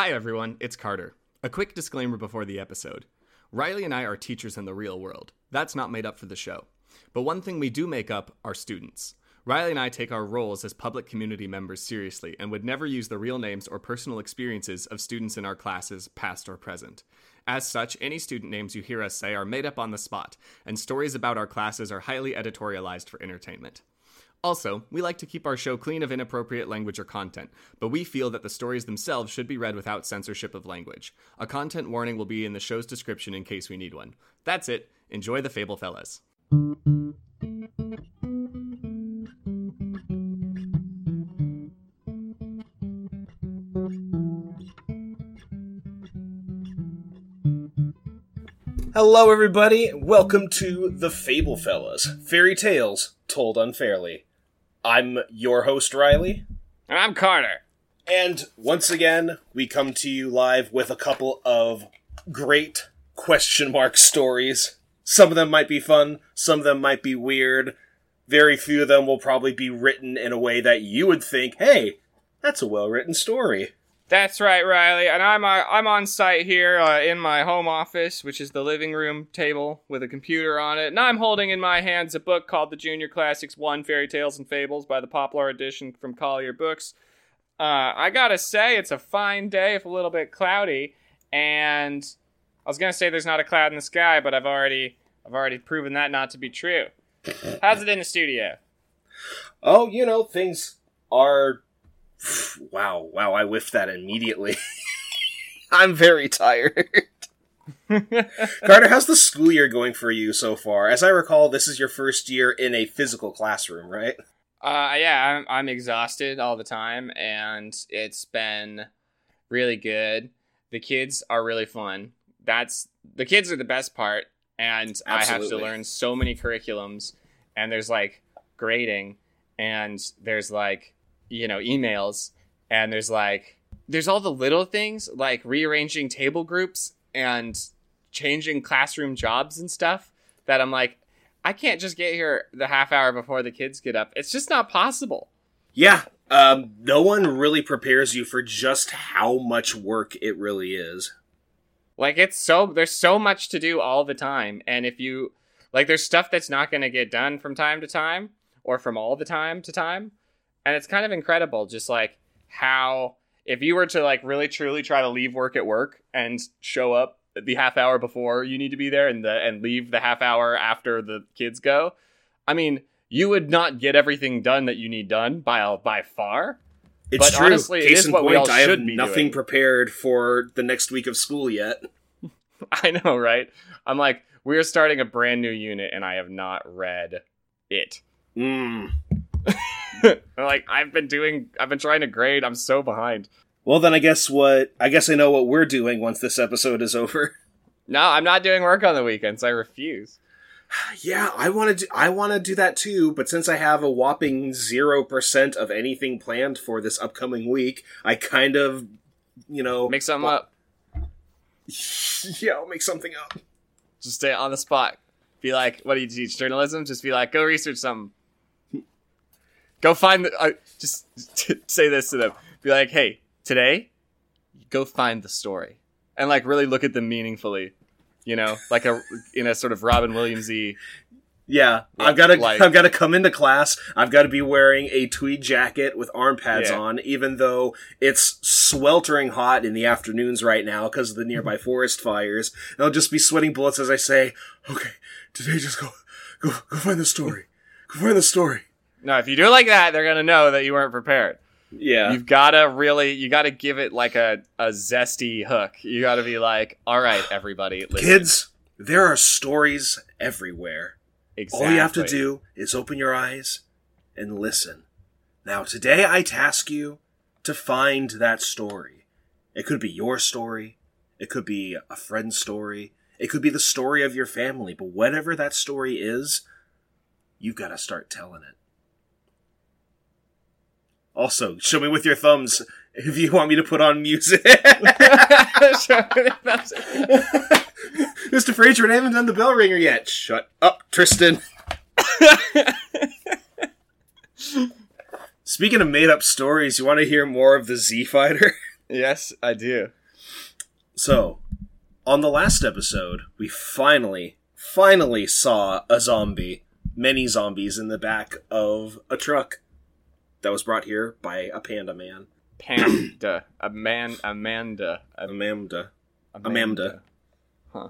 Hi, everyone, it's Carter. A quick disclaimer before the episode Riley and I are teachers in the real world. That's not made up for the show. But one thing we do make up are students. Riley and I take our roles as public community members seriously and would never use the real names or personal experiences of students in our classes, past or present. As such, any student names you hear us say are made up on the spot, and stories about our classes are highly editorialized for entertainment. Also, we like to keep our show clean of inappropriate language or content, but we feel that the stories themselves should be read without censorship of language. A content warning will be in the show's description in case we need one. That's it. Enjoy the Fable Fellas. Hello, everybody. Welcome to the Fable Fellas, fairy tales told unfairly. I'm your host, Riley, And I'm Carter. and once again, we come to you live with a couple of great question mark stories. Some of them might be fun, some of them might be weird. Very few of them will probably be written in a way that you would think, hey, that's a well written story. That's right, Riley. And I'm uh, I'm on site here uh, in my home office, which is the living room table with a computer on it. And I'm holding in my hands a book called The Junior Classics One Fairy Tales and Fables by the Popular Edition from Collier Books. Uh, I gotta say, it's a fine day, if a little bit cloudy. And I was gonna say there's not a cloud in the sky, but I've already I've already proven that not to be true. How's it in the studio? Oh, you know, things are. Wow, wow, I whiffed that immediately. I'm very tired. Carter, how's the school year going for you so far? As I recall, this is your first year in a physical classroom, right? Uh, yeah, I'm, I'm exhausted all the time, and it's been really good. The kids are really fun. That's the kids are the best part, and I have to learn so many curriculums. And there's like grading, and there's like you know emails, and there's like there's all the little things like rearranging table groups and changing classroom jobs and stuff that I'm like I can't just get here the half hour before the kids get up. It's just not possible. Yeah, um, no one really prepares you for just how much work it really is. Like it's so there's so much to do all the time and if you like there's stuff that's not going to get done from time to time or from all the time to time and it's kind of incredible just like how if you were to like really truly try to leave work at work and show up the half hour before you need to be there and the and leave the half hour after the kids go, I mean, you would not get everything done that you need done by by far. It's But true. honestly, Case is in what we point, all I have be nothing doing. prepared for the next week of school yet. I know, right? I'm like, we're starting a brand new unit and I have not read it. Mm. Like, I've been doing, I've been trying to grade. I'm so behind. Well, then I guess what I guess I know what we're doing once this episode is over. No, I'm not doing work on the weekends. I refuse. Yeah, I want to. Do, I want to do that too. But since I have a whopping zero percent of anything planned for this upcoming week, I kind of, you know, Make something up. yeah, I'll make something up. Just stay on the spot. Be like, what do you teach? Journalism? Just be like, go research something. Go find the, uh, just say this to them. Be like, hey, today, go find the story. And like really look at them meaningfully. You know, like a, in a sort of Robin Williamsy Yeah, I've got to. Like- I've got to come into class. I've got to be wearing a tweed jacket with arm pads Yeah. on, even though it's sweltering hot in the afternoons right now because of the nearby forest fires. And I'll just be sweating bullets as I say, "Okay, today, just go, go, go find the story. Go find the story." No, if you do it like that, they're gonna know that you weren't prepared. Yeah, You've gotta really, you gotta give it like a, a zesty hook. You gotta be like, all right, everybody, listen. kids, there are stories everywhere. Exactly. All you have to do is open your eyes and listen. Now, today I task you to find that story. It could be your story, it could be a friend's story, it could be the story of your family, but whatever that story is, you've got to start telling it. Also, show me with your thumbs if you want me to put on music. Mr. Fraser, I haven't done the bell ringer yet. Shut up, Tristan. Speaking of made up stories, you want to hear more of the Z Fighter? Yes, I do. So, on the last episode, we finally, finally saw a zombie, many zombies in the back of a truck that was brought here by a panda man. Panda. Aman- Amanda. Amanda. Amanda. Amanda. Huh.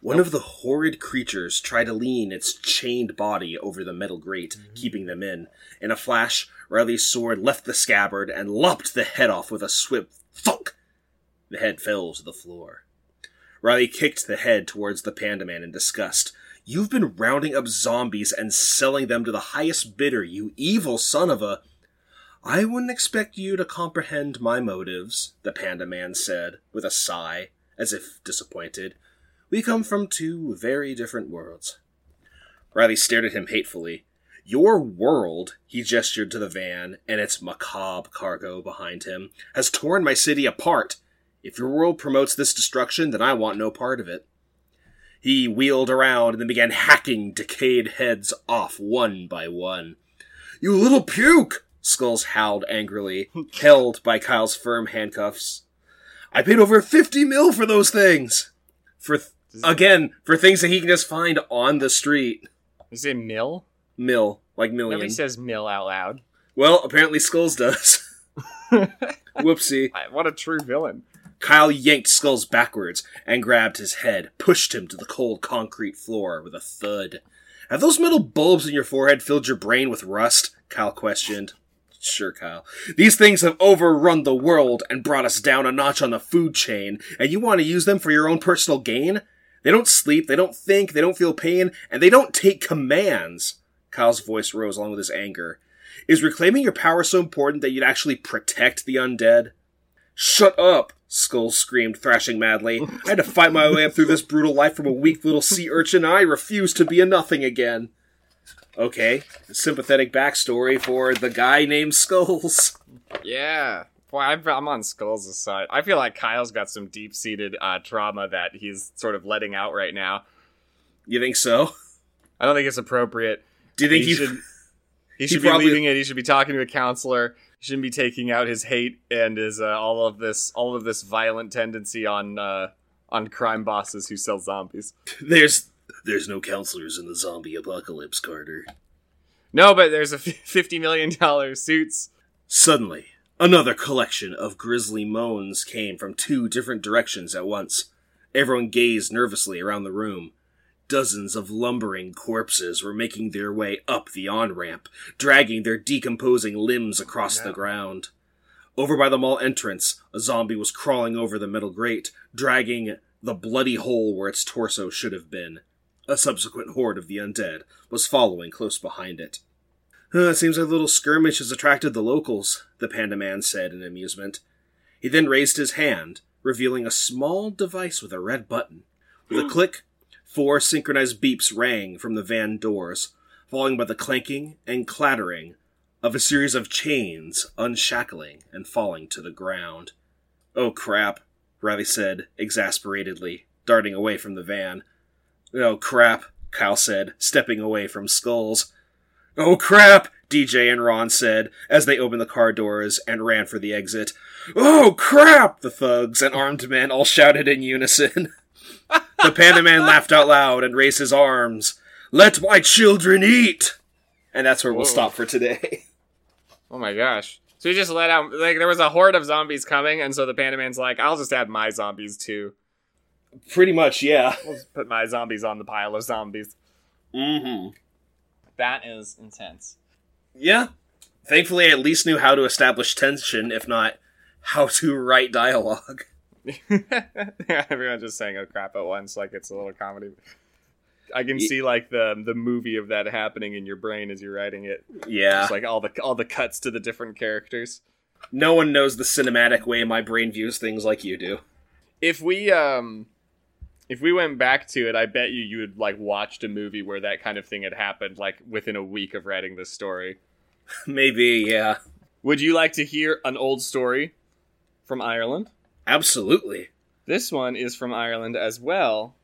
One of the horrid creatures tried to lean its chained body over the metal grate, Mm-hmm. keeping them in. In a flash, Riley's sword left the scabbard and lopped the head off with a swift thunk. The head fell to the floor. Riley kicked the head towards the panda man in disgust. You've been rounding up zombies and selling them to the highest bidder, you evil son of a. I wouldn't expect you to comprehend my motives, the panda man said, with a sigh, as if disappointed. We come from two very different worlds. Riley stared at him hatefully. Your world, he gestured to the van and its macabre cargo behind him, has torn my city apart. If your world promotes this destruction, then I want no part of it. He wheeled around and then began hacking decayed heads off one by one. You little puke! Skulls howled angrily, held by Kyle's firm handcuffs. I paid over 50 mil for those things! For, th- again, for things that he can just find on the street. Is it Mill? Mil, like million. Nobody says Mill out loud. well, apparently Skulls does. Whoopsie. What a true villain. Kyle yanked Skulls backwards and grabbed his head, pushed him to the cold concrete floor with a thud. Have those metal bulbs in your forehead filled your brain with rust? Kyle questioned. Sure, Kyle. These things have overrun the world and brought us down a notch on the food chain, and you want to use them for your own personal gain? They don't sleep, they don't think, they don't feel pain, and they don't take commands. Kyle's voice rose along with his anger. Is reclaiming your power so important that you'd actually protect the undead? Shut up! Skulls screamed, thrashing madly. I had to fight my way up through this brutal life from a weak little sea urchin, and I refuse to be a nothing again. Okay, sympathetic backstory for the guy named Skulls. Yeah. Boy, I'm, I'm on Skull's side. I feel like Kyle's got some deep seated uh, trauma that he's sort of letting out right now. You think so? I don't think it's appropriate. Do you think he he, should he should probably- be leaving it. He should be talking to a counselor. He shouldn't be taking out his hate and his uh, all of this all of this violent tendency on uh, on crime bosses who sell zombies. there's there's no counselors in the zombie apocalypse, Carter. No, but there's a fifty million dollar suits. Suddenly, another collection of grisly moans came from two different directions at once. Everyone gazed nervously around the room. Dozens of lumbering corpses were making their way up the on ramp, dragging their decomposing limbs across the ground. Over by the mall entrance, a zombie was crawling over the metal grate, dragging the bloody hole where its torso should have been. A subsequent horde of the undead was following close behind it. It seems like a little skirmish has attracted the locals, the panda man said in amusement. He then raised his hand, revealing a small device with a red button. With a click, four synchronized beeps rang from the van doors, followed by the clanking and clattering of a series of chains unshackling and falling to the ground. Oh crap, Riley said exasperatedly, darting away from the van. Oh crap, Kyle said, stepping away from Skulls. Oh crap, DJ and Ron said as they opened the car doors and ran for the exit. Oh crap, the thugs and armed men all shouted in unison. the panda man laughed out loud and raised his arms. Let my children eat! And that's where we'll stop for today. Oh my gosh! So he just let out like there was a horde of zombies coming, and so the Panda Man's like, "I'll just add my zombies too. Pretty much, yeah. We'll just put my zombies on the pile of zombies." Mm-hmm. That is intense. Yeah. Thankfully, I at least knew how to establish tension, if not how to write dialogue. Everyone just saying "oh crap" at once, like it's a little comedy. I can see like the the movie of that happening in your brain as you're writing it. Yeah. Just like all the all the cuts to the different characters. no one knows the cinematic way my brain views things like you do. If we um if we went back to it, I bet you you would like watched a movie where that kind of thing had happened like within a week of writing this story. Maybe, yeah. Would you like to hear an old story from Ireland? Absolutely. This one is from Ireland as well,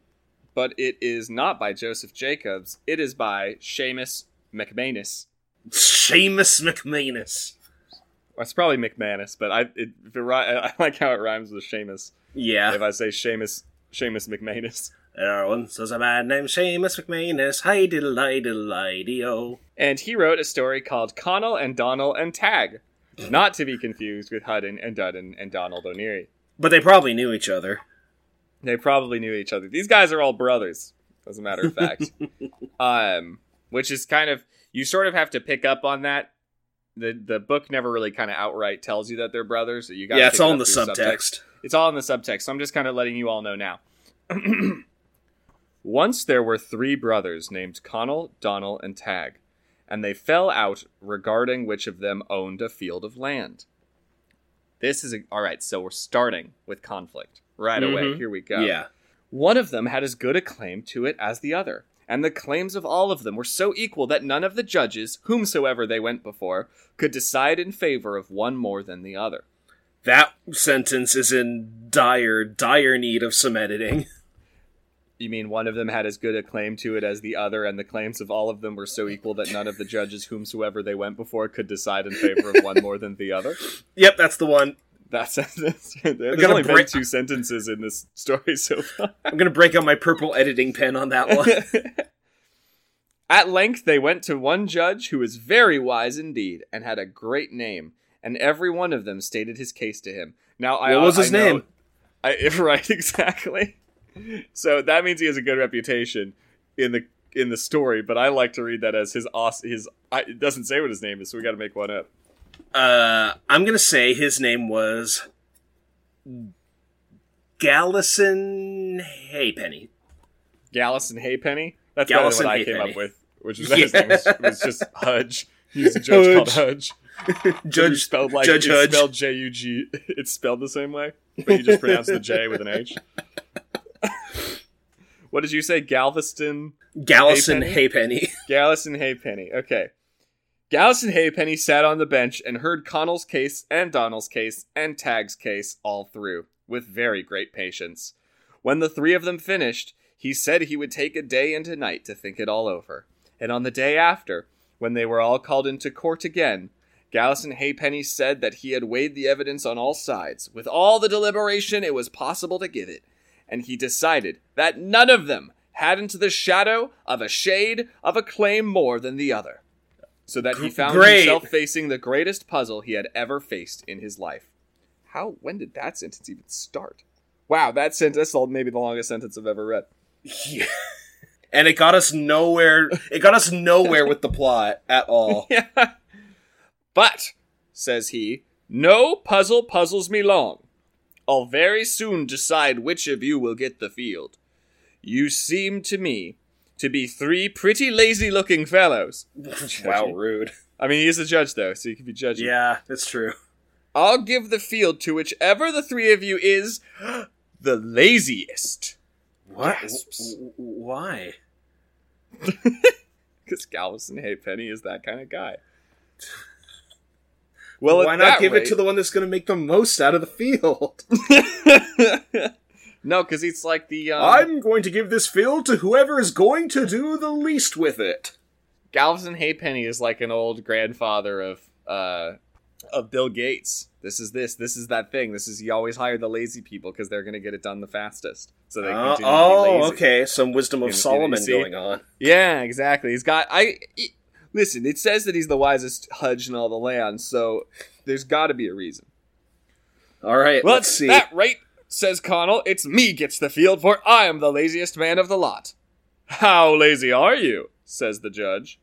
but it is not by Joseph Jacobs. It is by Seamus McManus. Seamus McManus. It's probably McManus, but I it, it, I like how it rhymes with Seamus. Yeah. If I say Seamus, Seamus McManus. There once was a man named Seamus McManus. Hi diddle di diddle di. Oh. And he wrote a story called Connal and Donald and Tag, not to be confused with Hudden and Dudden and Donald O'Neary. But they probably knew each other. They probably knew each other. These guys are all brothers, as a matter of fact. um, which is kind of you sort of have to pick up on that. The the book never really kind of outright tells you that they're brothers. So you got Yeah, it's all in the subtext. It's all in the subtext. So I'm just kind of letting you all know now. Once there were three brothers named Connal, Donald, and Tag, and they fell out regarding which of them owned a field of land. This is a, all right. So we're starting with conflict right away. Mhm. Here we go. Yeah. One of them had as good a claim to it as the other, and the claims of all of them were so equal that none of the judges, whomsoever they went before, could decide in favor of one more than the other. That sentence is in dire, dire need of some editing. You mean one of them had as good a claim to it as the other, and the claims of all of them were so equal that none of the judges, whomsoever they went before, could decide in favor of one more than the other? Yep, that's the one. That sentence. There's only been two sentences in this story so far. I'm gonna break out my purple editing pen on that one. At length they went to one judge who was very wise indeed, and had a great name, and every one of them stated his case to him. Now, I What was I his know- name? I, right, exactly. So that means he has a good reputation in the in the story, but I like to read that as his os- his. I, it doesn't say what his name is, so we got to make one up. Uh, I'm gonna say his name was Gallison Haypenny. Gallison Haypenny. That's Gallison what I came up with, which was that his name was, was just Hudge. He's a judge called Hudge. Judge spelled like Judge it's Hudge. spelled J U G. It's spelled the same way, but you just pronounce the J with an H. what did you say, Galveston? Gallison Haypenny? Gallison Haypenny. Okay. Gallison Haypenny sat on the bench and heard Connal's case and Donald's case and Tag's case all through, with very great patience. When the three of them finished, he said he would take a day and a night to think it all over. And on the day after, when they were all called into court again, Gallison Haypenny said that he had weighed the evidence on all sides, with all the deliberation it was possible to give it, and he decided that none of them hadn't the shadow of a shade of a claim more than the other, so that he found Great. himself facing the greatest puzzle he had ever faced in his life. How? When did that sentence even start? Wow, that sentence is maybe the longest sentence I've ever read. Yeah. And it got us nowhere. It got us nowhere with the plot at all. Yeah. But, says he, no puzzle puzzles me long. I'll very soon decide which of you will get the field. You seem to me to be three pretty lazy looking fellows. wow, rude. I mean, he is a judge, though, so he can be judging. Yeah, that's true. I'll give the field to whichever the three of you is the laziest. What? Gasps. W- w- Why? Because Galveston Haypenny is that kind of guy. Well, Why not give rate- it to the one that's going to make the most out of the field? no, because it's like the um, I'm going to give this field to whoever is going to do the least with it. Galveston Haypenny is like an old grandfather of uh of Bill Gates. This is this. This is that thing. This is you always hire the lazy people because they're going to get it done the fastest. So they Uh, continue to be oh, lazy. okay. Some wisdom of you Solomon going on. Yeah, exactly. He's got I. he- listen, it says that he's the wisest Hudge in all the land, so there's got to be a reason. All right, Well, let's see. that right, says Connal, it's me gets the field, for I am the laziest man of the lot. How lazy are you? says the judge.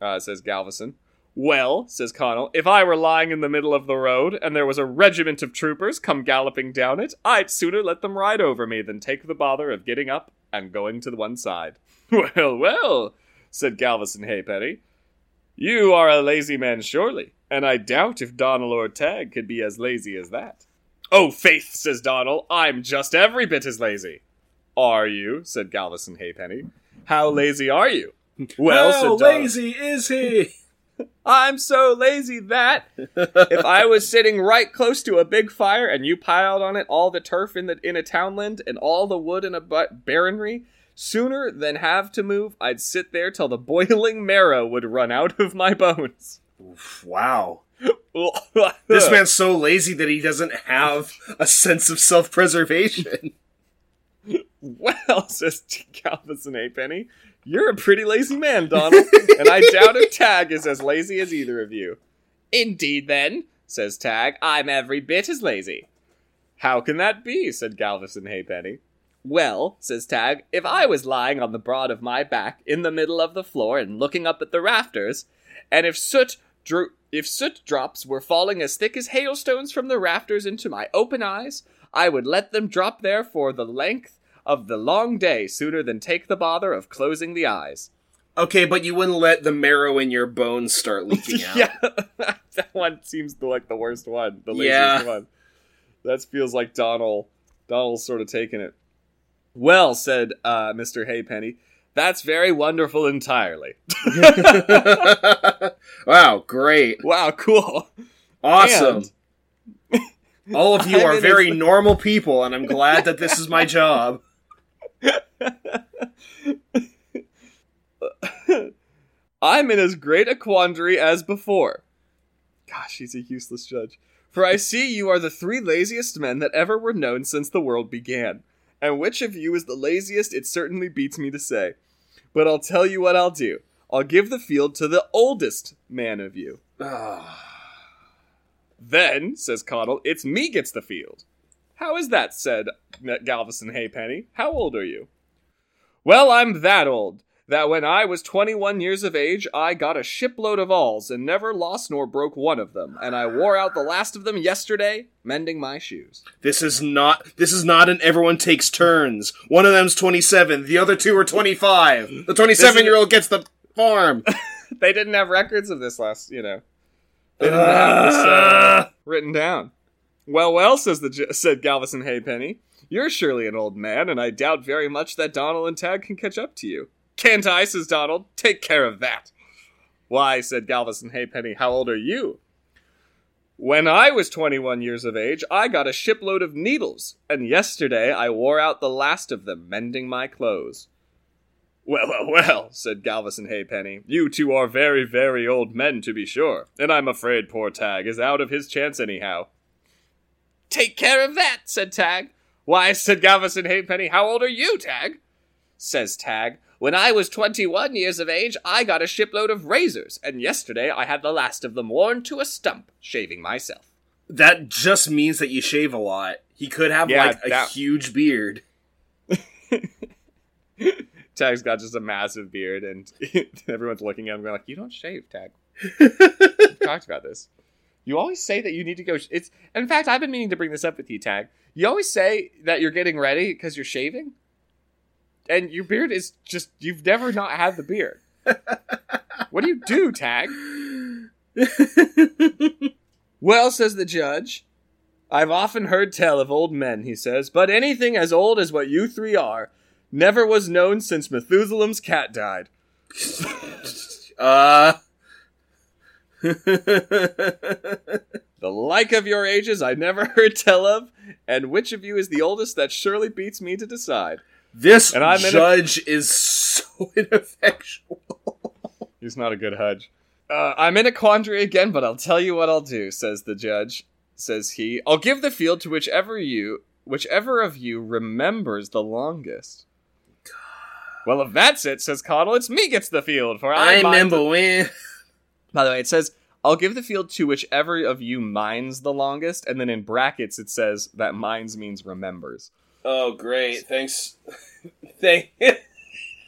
Uh, says Galveston. Well, says Connal, if I were lying in the middle of the road and there was a regiment of troopers come galloping down it, I'd sooner let them ride over me than take the bother of getting up and going to the one side. Well, well, said Galveston Haypenny. You are a lazy man, surely, and I doubt if Donald or Tag could be as lazy as that. Oh, faith, says Donald, I'm just every bit as lazy. Are you? said Galveston Haypenny. How lazy are you? Well, How said Donald, lazy is he? I'm so lazy that if I was sitting right close to a big fire and you piled on it all the turf in the in a townland and all the wood in a bu- barony, sooner than have to move, I'd sit there till the boiling marrow would run out of my bones. wow. This man's so lazy that he doesn't have a sense of self-preservation. Well, says Galveston Haypenny, you're a pretty lazy man, Donald, and I doubt if Tag is as lazy as either of you. Indeed, then, says Tag, I'm every bit as lazy. How can that be? said Galveston Haypenny. Well, says Tag, if I was lying on the broad of my back in the middle of the floor and looking up at the rafters, and if soot dro- if soot drops were falling as thick as hailstones from the rafters into my open eyes, I would let them drop there for the length of the long day sooner than take the bother of closing the eyes. Okay, but you wouldn't let the marrow in your bones start leaking out. Yeah, that one seems like the worst one, the laziest Yeah. one. That feels like Donald. Donald's sort of taking it. Well, said uh, Mr. Haypenny, that's very wonderful entirely. wow, great. wow, cool. Awesome. All of you are very normal people, and I'm glad that this is my job. I'm in as great a quandary as before. Gosh, he's a useless judge. For I see you are the three laziest men that ever were known since the world began. And which of you is the laziest, it certainly beats me to say. But I'll tell you what I'll do. I'll give the field to the oldest man of you. Ah. Then, says Connal, it's me gets the field. How is that, said Galveston Haypenny. How old are you? Well, I'm that old, that when I was 21 years of age, I got a shipload of awls and never lost nor broke one of them, and I wore out the last of them yesterday, mending my shoes. This is not. This is not an everyone takes turns. One of them's 27. The other two are 25. The 27 year old gets the farm. They didn't have records of this last, you know. They didn't have this uh, written down. Well, well, says the said Galveston Haypenny. You're surely an old man, and I doubt very much that Donald and Tag can catch up to you. Can't I, says Donald. Take care of that. Why, said Galveston Haypenny, how old are you? When I was 21 years of age, I got a shipload of needles, and yesterday I wore out the last of them mending my clothes. Well, well, well, said Galveston Haypenny. You two are very, very old men, to be sure, and I'm afraid poor Tag is out of his chance anyhow. Take care of that, said Tag. Why, said Galveston Haypenny, how old are you, Tag? Says Tag. When I was twenty-one years of age, I got a shipload of razors, and yesterday I had the last of them worn to a stump, shaving myself. That just means that you shave a lot. He could have Yeah, like a that- huge beard. Tag's got just a massive beard, and everyone's looking at him going like, "You don't shave, Tag." We've talked about this. You always say that you need to go. Sh- it's in fact, I've been meaning to bring this up with you, Tag. You always say that you're getting ready because you're shaving, and your beard is just you've never not had the beard. what do you do, Tag? Well, says the judge, I've often heard tell of old men, he says, but anything as old as what you three are never was known since Methuselah's cat died. Uh. The like of your ages I never heard tell of, and which of you is the oldest that surely beats me to decide. This And I'm in a- judge is so ineffectual. He's not a good hudge. Uh, I'm in a quandary again, but I'll tell you what I'll do, says the judge. Says he, I'll give the field to whichever you, whichever of you remembers the longest. Well, if that's it, says Connal, it's me gets the field, for I, remember when. By the way, it says, I'll give the field to whichever of you minds the longest, and then in brackets it says that minds means remembers. Oh, great! Thanks. Thank.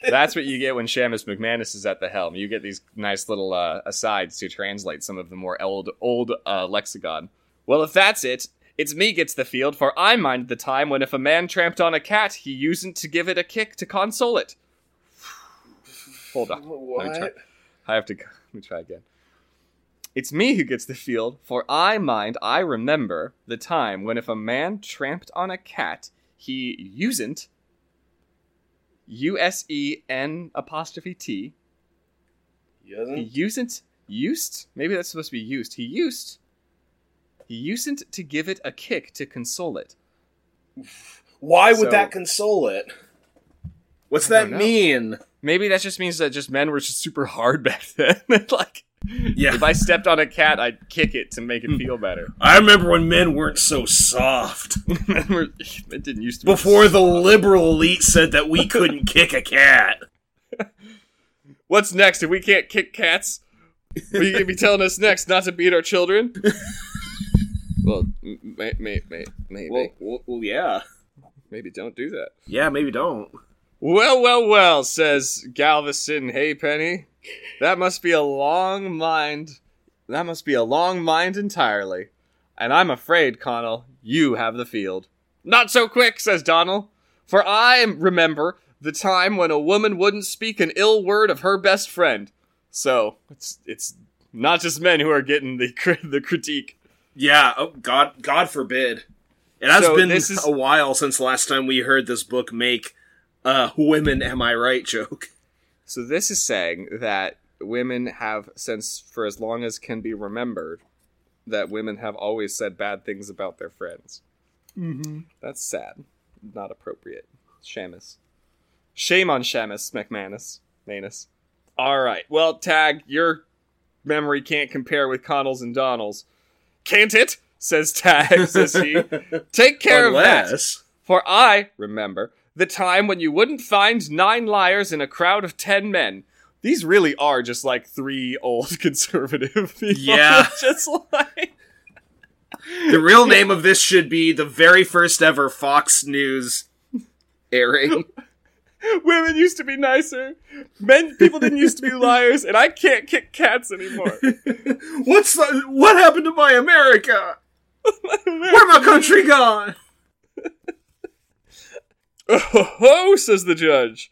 That's what you get when Shamus McManus is at the helm. You get these nice little uh, asides to translate some of the more old, old uh, lexicon. Well, if that's it, it's me gets the field, for I mind the time when if a man tramped on a cat, he usen't to give it a kick to console it. Hold on. Let me try. What? I have to. Let me try again. It's me who gets the field, for I mind, I remember the time when if a man tramped on a cat, he usen't. U S E N apostrophe T. He? Usen't. Used? Maybe that's supposed to be used. He used. He usen't to give it a kick to console it. Why would So- that console it? What's that know. mean? Maybe that just means that just men were just super hard back then. like Yeah. If I stepped on a cat, I'd kick it to make it hmm. feel better. I remember when men weren't so soft. it didn't used to be Before the liberal elite said that we couldn't kick a cat. What's next? If we can't kick cats, what are you gonna be telling us next? Not to beat our children? well, may, may, may, maybe, Well, well, well, yeah. maybe don't do that. Yeah, maybe don't. Well, well, well, says Galveston Haypenny. That must be a long mind. That must be a long mind entirely. And I'm afraid, Connal, you have the field. Not so quick, says Donald. For I remember the time when a woman wouldn't speak an ill word of her best friend. So it's it's not just men who are getting the the critique. Yeah, oh, God, God forbid. It has So been this is- a while since the last time we heard this book make a "women am I right" joke. So this is saying that women have, since for as long as can be remembered, that women have always said bad things about their friends. Mm-hmm. That's sad. Not appropriate. Shamus. Shame on Shamus, McManus. Manus. All right. Well, Tag, your memory can't compare with Connal's and Donald's. Can't it? Says Tag, says he. Take care of that. For I remember the time when you wouldn't find nine liars in a crowd of ten men. These really are just like three old conservative people. Yeah. just like the real name of this should be the very first ever Fox News airing. women used to be nicer. Men, people didn't used to be liars, and I can't kick cats anymore. What's the, what happened to my America? Where my country gone? Oh, ho, says the judge.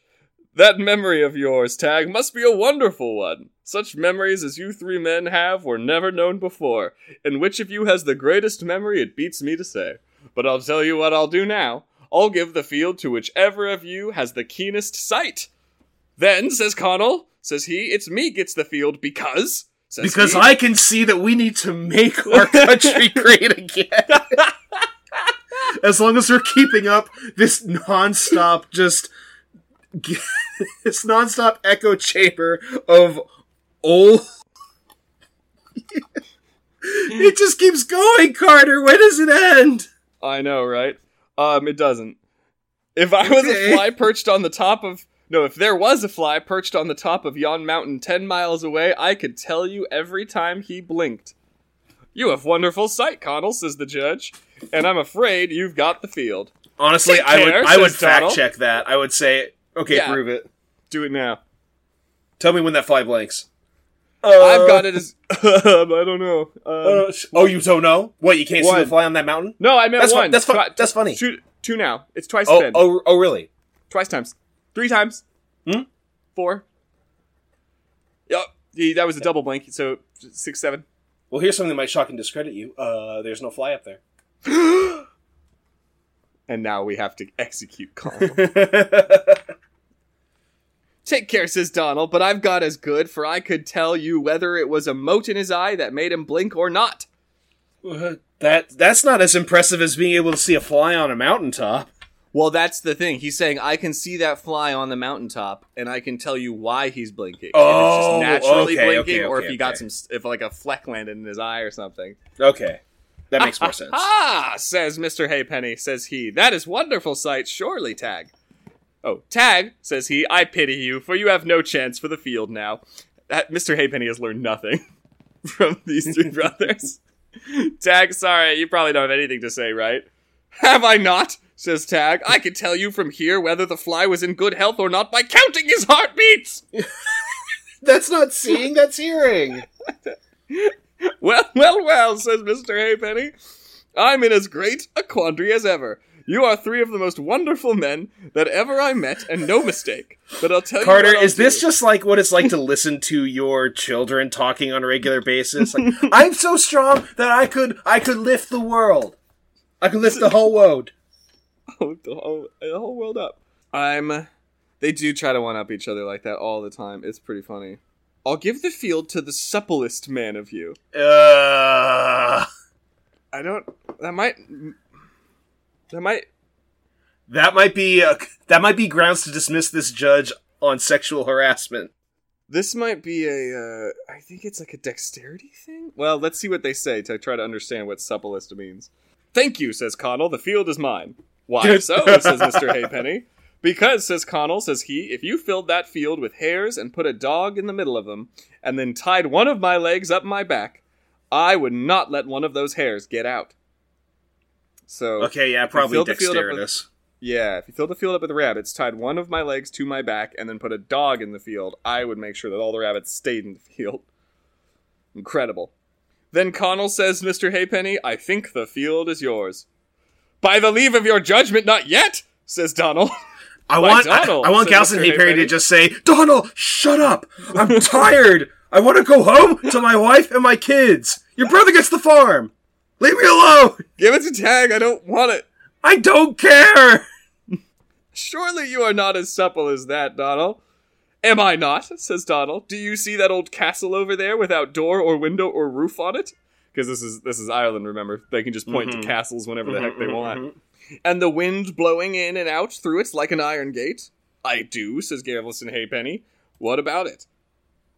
That memory of yours, Tag, must be a wonderful one. Such memories as you three men have were never known before. And which of you has the greatest memory, it beats me to say. But I'll tell you what I'll do now. I'll give the field to whichever of you has the keenest sight. Then, says Connal, says he, it's me gets the field because. Says Because he, I can see that we need to make our country great again. as long as we're keeping up this nonstop, just this nonstop echo chamber of old. it just keeps going, Carter. When does it end? I know, right? Um, it doesn't. If I was Okay. a fly perched on the top of no, if there was a fly perched on the top of yon mountain ten miles away, I could tell you every time he blinked. You have wonderful sight, Connal, says the judge, and I'm afraid you've got the field. Honestly, Take I would I would fact Donald. check that. I would say, okay, Yeah. prove it. Do it now. Tell me when that fly blinks. I've got it as I don't know. Um, Uh, oh, you don't know? What? You can't see One. the fly on that mountain? no, I meant that's fu- one. that's fu- Twi- that's funny. Shoot, two now. It's twice Oh, ten. oh, oh, really? Twice times. Three times. Hmm? Four. Yep. Yeah, that was a double blank. So six, seven. Well, here's something that might shock and discredit you. Uh, there's no fly up there. And now we have to execute Connal. Take care, says Donald, but I've got as good, for I could tell you whether it was a mote in his eye that made him blink or not. that that's not as impressive as being able to see a fly on a mountaintop. Well, that's the thing. He's saying I can see that fly on the mountaintop, and I can tell you why he's blinking. if Oh, it's just oh, naturally okay, blinking, okay, or if okay, he got some, if like a fleck landed in his eye or something. Okay, that makes more sense. Ah, says Mr. Haypenny, says he. That is wonderful sight, surely, Tag. Oh, Tag, says he, I pity you, for you have no chance for the field now. That, Mr. Haypenny has learned nothing from these three brothers. Tag, sorry, you probably don't have anything to say, right? Have I not? says Tag. I can tell you from here whether the fly was in good health or not by counting his heartbeats! That's not seeing, that's hearing. Well, well, well, says Mr. Haypenny. I'm in as great a quandary as ever. You are three of the most wonderful men that ever I met, and no mistake. But I'll tell you Carter, what I'll is this just like what it's like to listen to your children talking on a regular basis? Like, I'm so strong that I could I could lift the world. I could lift the whole world. Oh, the whole, the whole world up? I'm. They do try to one up each other like that all the time. It's pretty funny. I'll give the field to the supplest man of you. Uh, I don't. That might. That might. that might be uh, that might be grounds to dismiss this judge on sexual harassment. This might be a. Uh, I think it's like a dexterity thing. Well, let's see what they say to try to understand what supplest means. Thank you, says Connal. The field is mine. Why so? says Mister Haypenny. Because, says Connal, says he, if you filled that field with hares and put a dog in the middle of them, and then tied one of my legs up my back, I would not let one of those hares get out. So okay, yeah, probably dexterous. Yeah, if you fill the field up with rabbits, tied one of my legs to my back, and then put a dog in the field, I would make sure that all the rabbits stayed in the field. Incredible. Then Connal says, Mr. Haypenny, I think the field is yours. By the leave of your judgment, not yet, says Donald. I want Donald, I, I want Galveston Haypenny to just say, Donald, shut up! I'm tired! I want to go home to my wife and my kids! Your brother gets the farm! Leave me alone! Give it to Tag, I don't want it. I don't care! Surely you are not as supple as that, Donald. Am I not? says Donald. Do you see that old castle over there without door or window or roof on it? Because this is this is Ireland, remember? They can just point mm-hmm. to castles whenever the heck they want. Mm-hmm. And the wind blowing in and out through it like an iron gate? I do, says Galveston Haypenny. What about it?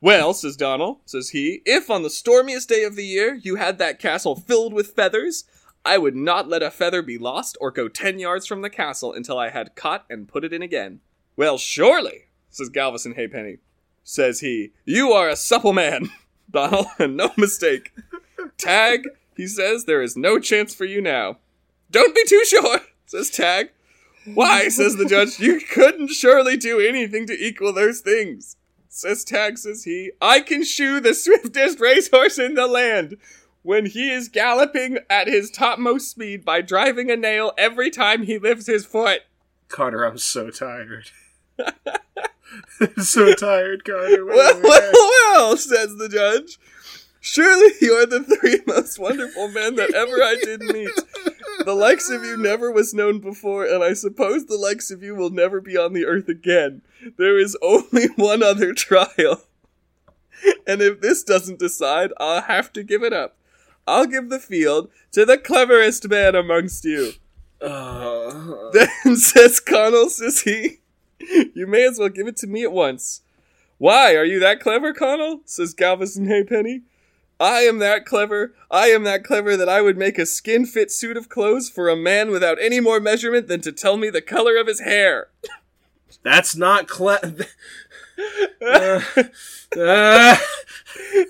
Well, says Donald, says he, if on the stormiest day of the year you had that castle filled with feathers, I would not let a feather be lost or go ten yards from the castle until I had caught and put it in again. Well, surely, says Galveston Haypenny, says he, you are a supple man, Donald, and no mistake. Tag, he says, there is no chance for you now. Don't be too sure, says Tag. Why, says the judge, you couldn't surely do anything to equal those things. Says Tag, says he, I can shoe the swiftest racehorse in the land when he is galloping at his topmost speed by driving a nail every time he lifts his foot. Carter, I'm so tired. I'm so tired, Carter. well, well, well, says the judge. Surely you are the three most wonderful men that ever I did meet. The likes of you never was known before, and I suppose the likes of you will never be on the earth again. There is only one other trial. And if this doesn't decide, I'll have to give it up. I'll give the field to the cleverest man amongst you. Uh. Then says Connal, says he, you may as well give it to me at once. Why, are you that clever, Connal? says Galveston Haypenny. I am that clever, I am that clever that I would make a skin fit suit of clothes for a man without any more measurement than to tell me the color of his hair. That's not clever. uh, uh.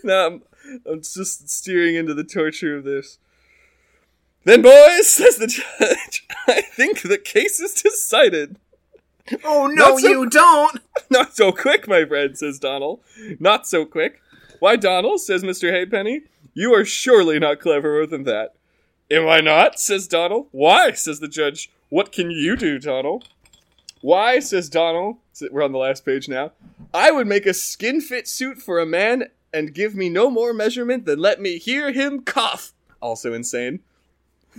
no, I'm just steering into the torture of this. Then, boys, says the judge, I think the case is decided. Oh, no, so, you don't! Not so quick, my friend, says Donald. Not so quick. Why, Donald, says Mr. Haypenny, you are surely not cleverer than that. Am I not? says Donald. Why? says the judge. What can you do, Donald? Why, says Donald, we're on the last page now, I would make a skin fit suit for a man and give me no more measurement than let me hear him cough. Also insane.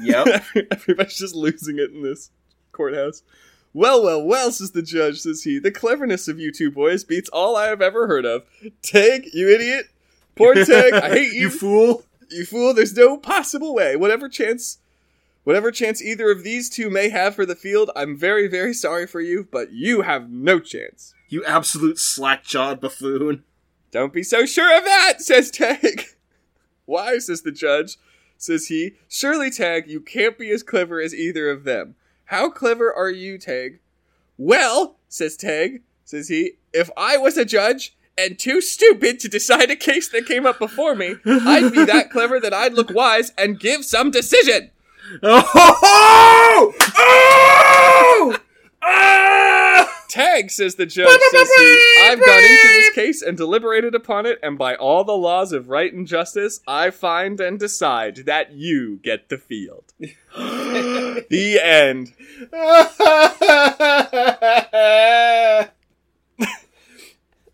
Yep. Everybody's just losing it in this courthouse. Well, well, well, says the judge, says he. The cleverness of you two boys beats all I have ever heard of. Tag, you idiot. Poor Tag, I hate you. you fool. You fool, there's no possible way. Whatever chance whatever chance either of these two may have for the field, I'm very, very sorry for you, but you have no chance. You absolute slack jawed buffoon. Don't be so sure of that, says Tag. Why, says the judge, says he. Surely, Tag, you can't be as clever as either of them. How clever are you, Tag? Well, says Tag, says he, if I was a judge and too stupid to decide a case that came up before me, I'd be that clever that I'd look wise and give some decision. Oh! Oh! Ah! Tag, says the judge, says he, I've gone into this case and deliberated upon it, and by all the laws of right and justice, I find and decide that you get the field. the end.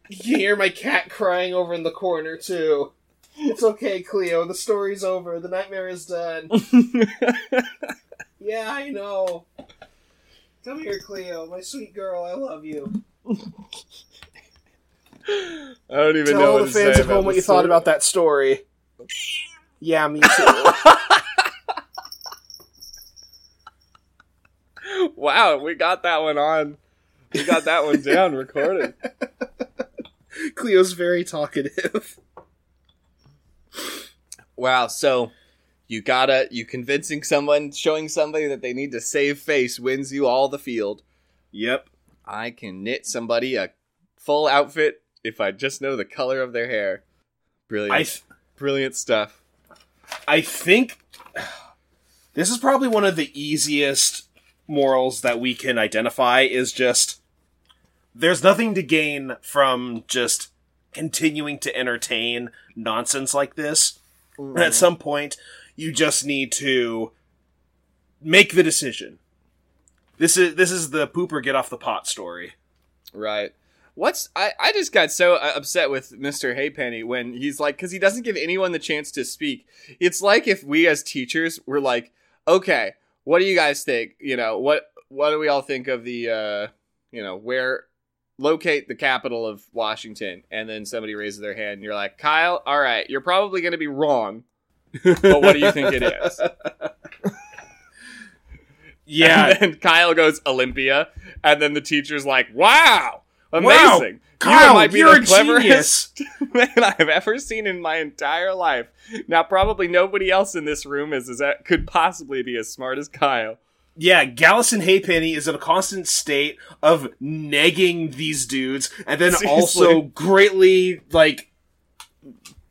you hear my cat crying over in the corner, too. It's okay, Cleo. The story's over. The nightmare is done. yeah, I know. Come here, Cleo, my sweet girl. I love you. I don't even Tell know. Tell the fans at home what you story. thought about that story. Yeah, me too. wow, we got that one on. We got that one down, recorded. Cleo's very talkative. Wow, so you gotta you convincing someone, showing somebody that they need to save face wins you all the field. Yep. I can knit somebody a full outfit if I just know the color of their hair. Brilliant. I th- Brilliant stuff. I think this is probably one of the easiest morals that we can identify is just there's nothing to gain from just continuing to entertain nonsense like this. And at some point, you just need to make the decision. This is this is the pooper get off the pot story. Right. What's I, I just got so uh, upset with Mr. Haypenny when he's like cuz he doesn't give anyone the chance to speak. It's like if we as teachers were like, "Okay, what do you guys think? You know, what what do we all think of the uh, you know, where locate the capital of Washington?" And then somebody raises their hand and you're like, "Kyle, all right, you're probably going to be wrong." but what do you think it is? Yeah, And then Kyle goes Olympia, and then the teacher's like, "Wow, amazing! Wow, you Kyle, might be you're the cleverest man I've ever seen in my entire life." Now, probably nobody else in this room is, is that could possibly be as smart as Kyle. Yeah, Gallison Haypenny is in a constant state of negging these dudes, and then Seriously. also greatly like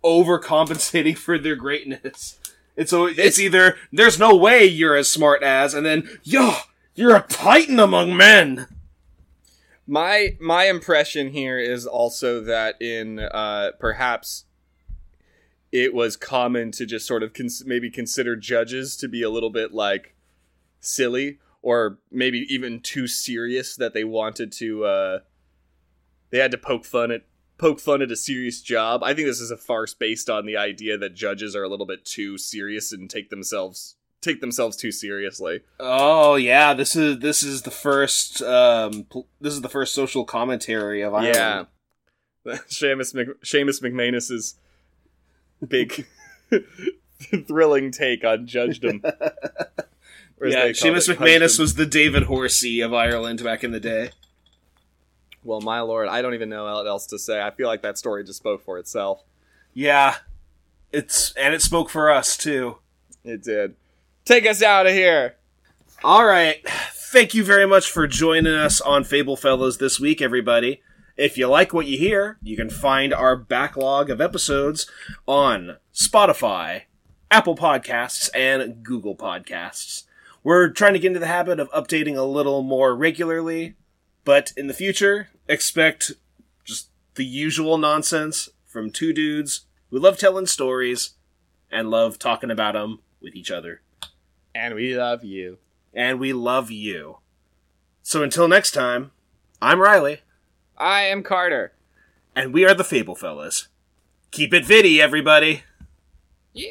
overcompensating for their greatness. It's so it's either there's no way you're as smart as, and then yo, you're a titan among men. My my impression here is also that in uh, perhaps it was common to just sort of cons- maybe consider judges to be a little bit like silly or maybe even too serious that they wanted to uh, they had to poke fun at poke fun at a serious job. I think this is a farce based on the idea that judges are a little bit too serious and take themselves take themselves too seriously. Oh yeah, this is this is the first um pl- this is the first social commentary of Ireland. Yeah. Seumas, Mc, Seumas MacManus's big thrilling take on judgedom. Yeah, Seumas it, MacManus was the David Horsey of Ireland back in the day. Well, my lord, I don't even know what else to say. I feel like that story just spoke for itself. Yeah, it's and it spoke for us too. It did. Take us out of here. All right. Thank you very much for joining us on Fable Fellows this week, everybody. If you like what you hear, you can find our backlog of episodes on Spotify, Apple Podcasts, and Google Podcasts. We're trying to get into the habit of updating a little more regularly, but in the future, expect just the usual nonsense from two dudes who love telling stories and love talking about them with each other And we love you. and we love you. So until next time, I'm Riley, I am Carter. and we are the Fable Fellas. Keep it viddy, everybody. Yeah.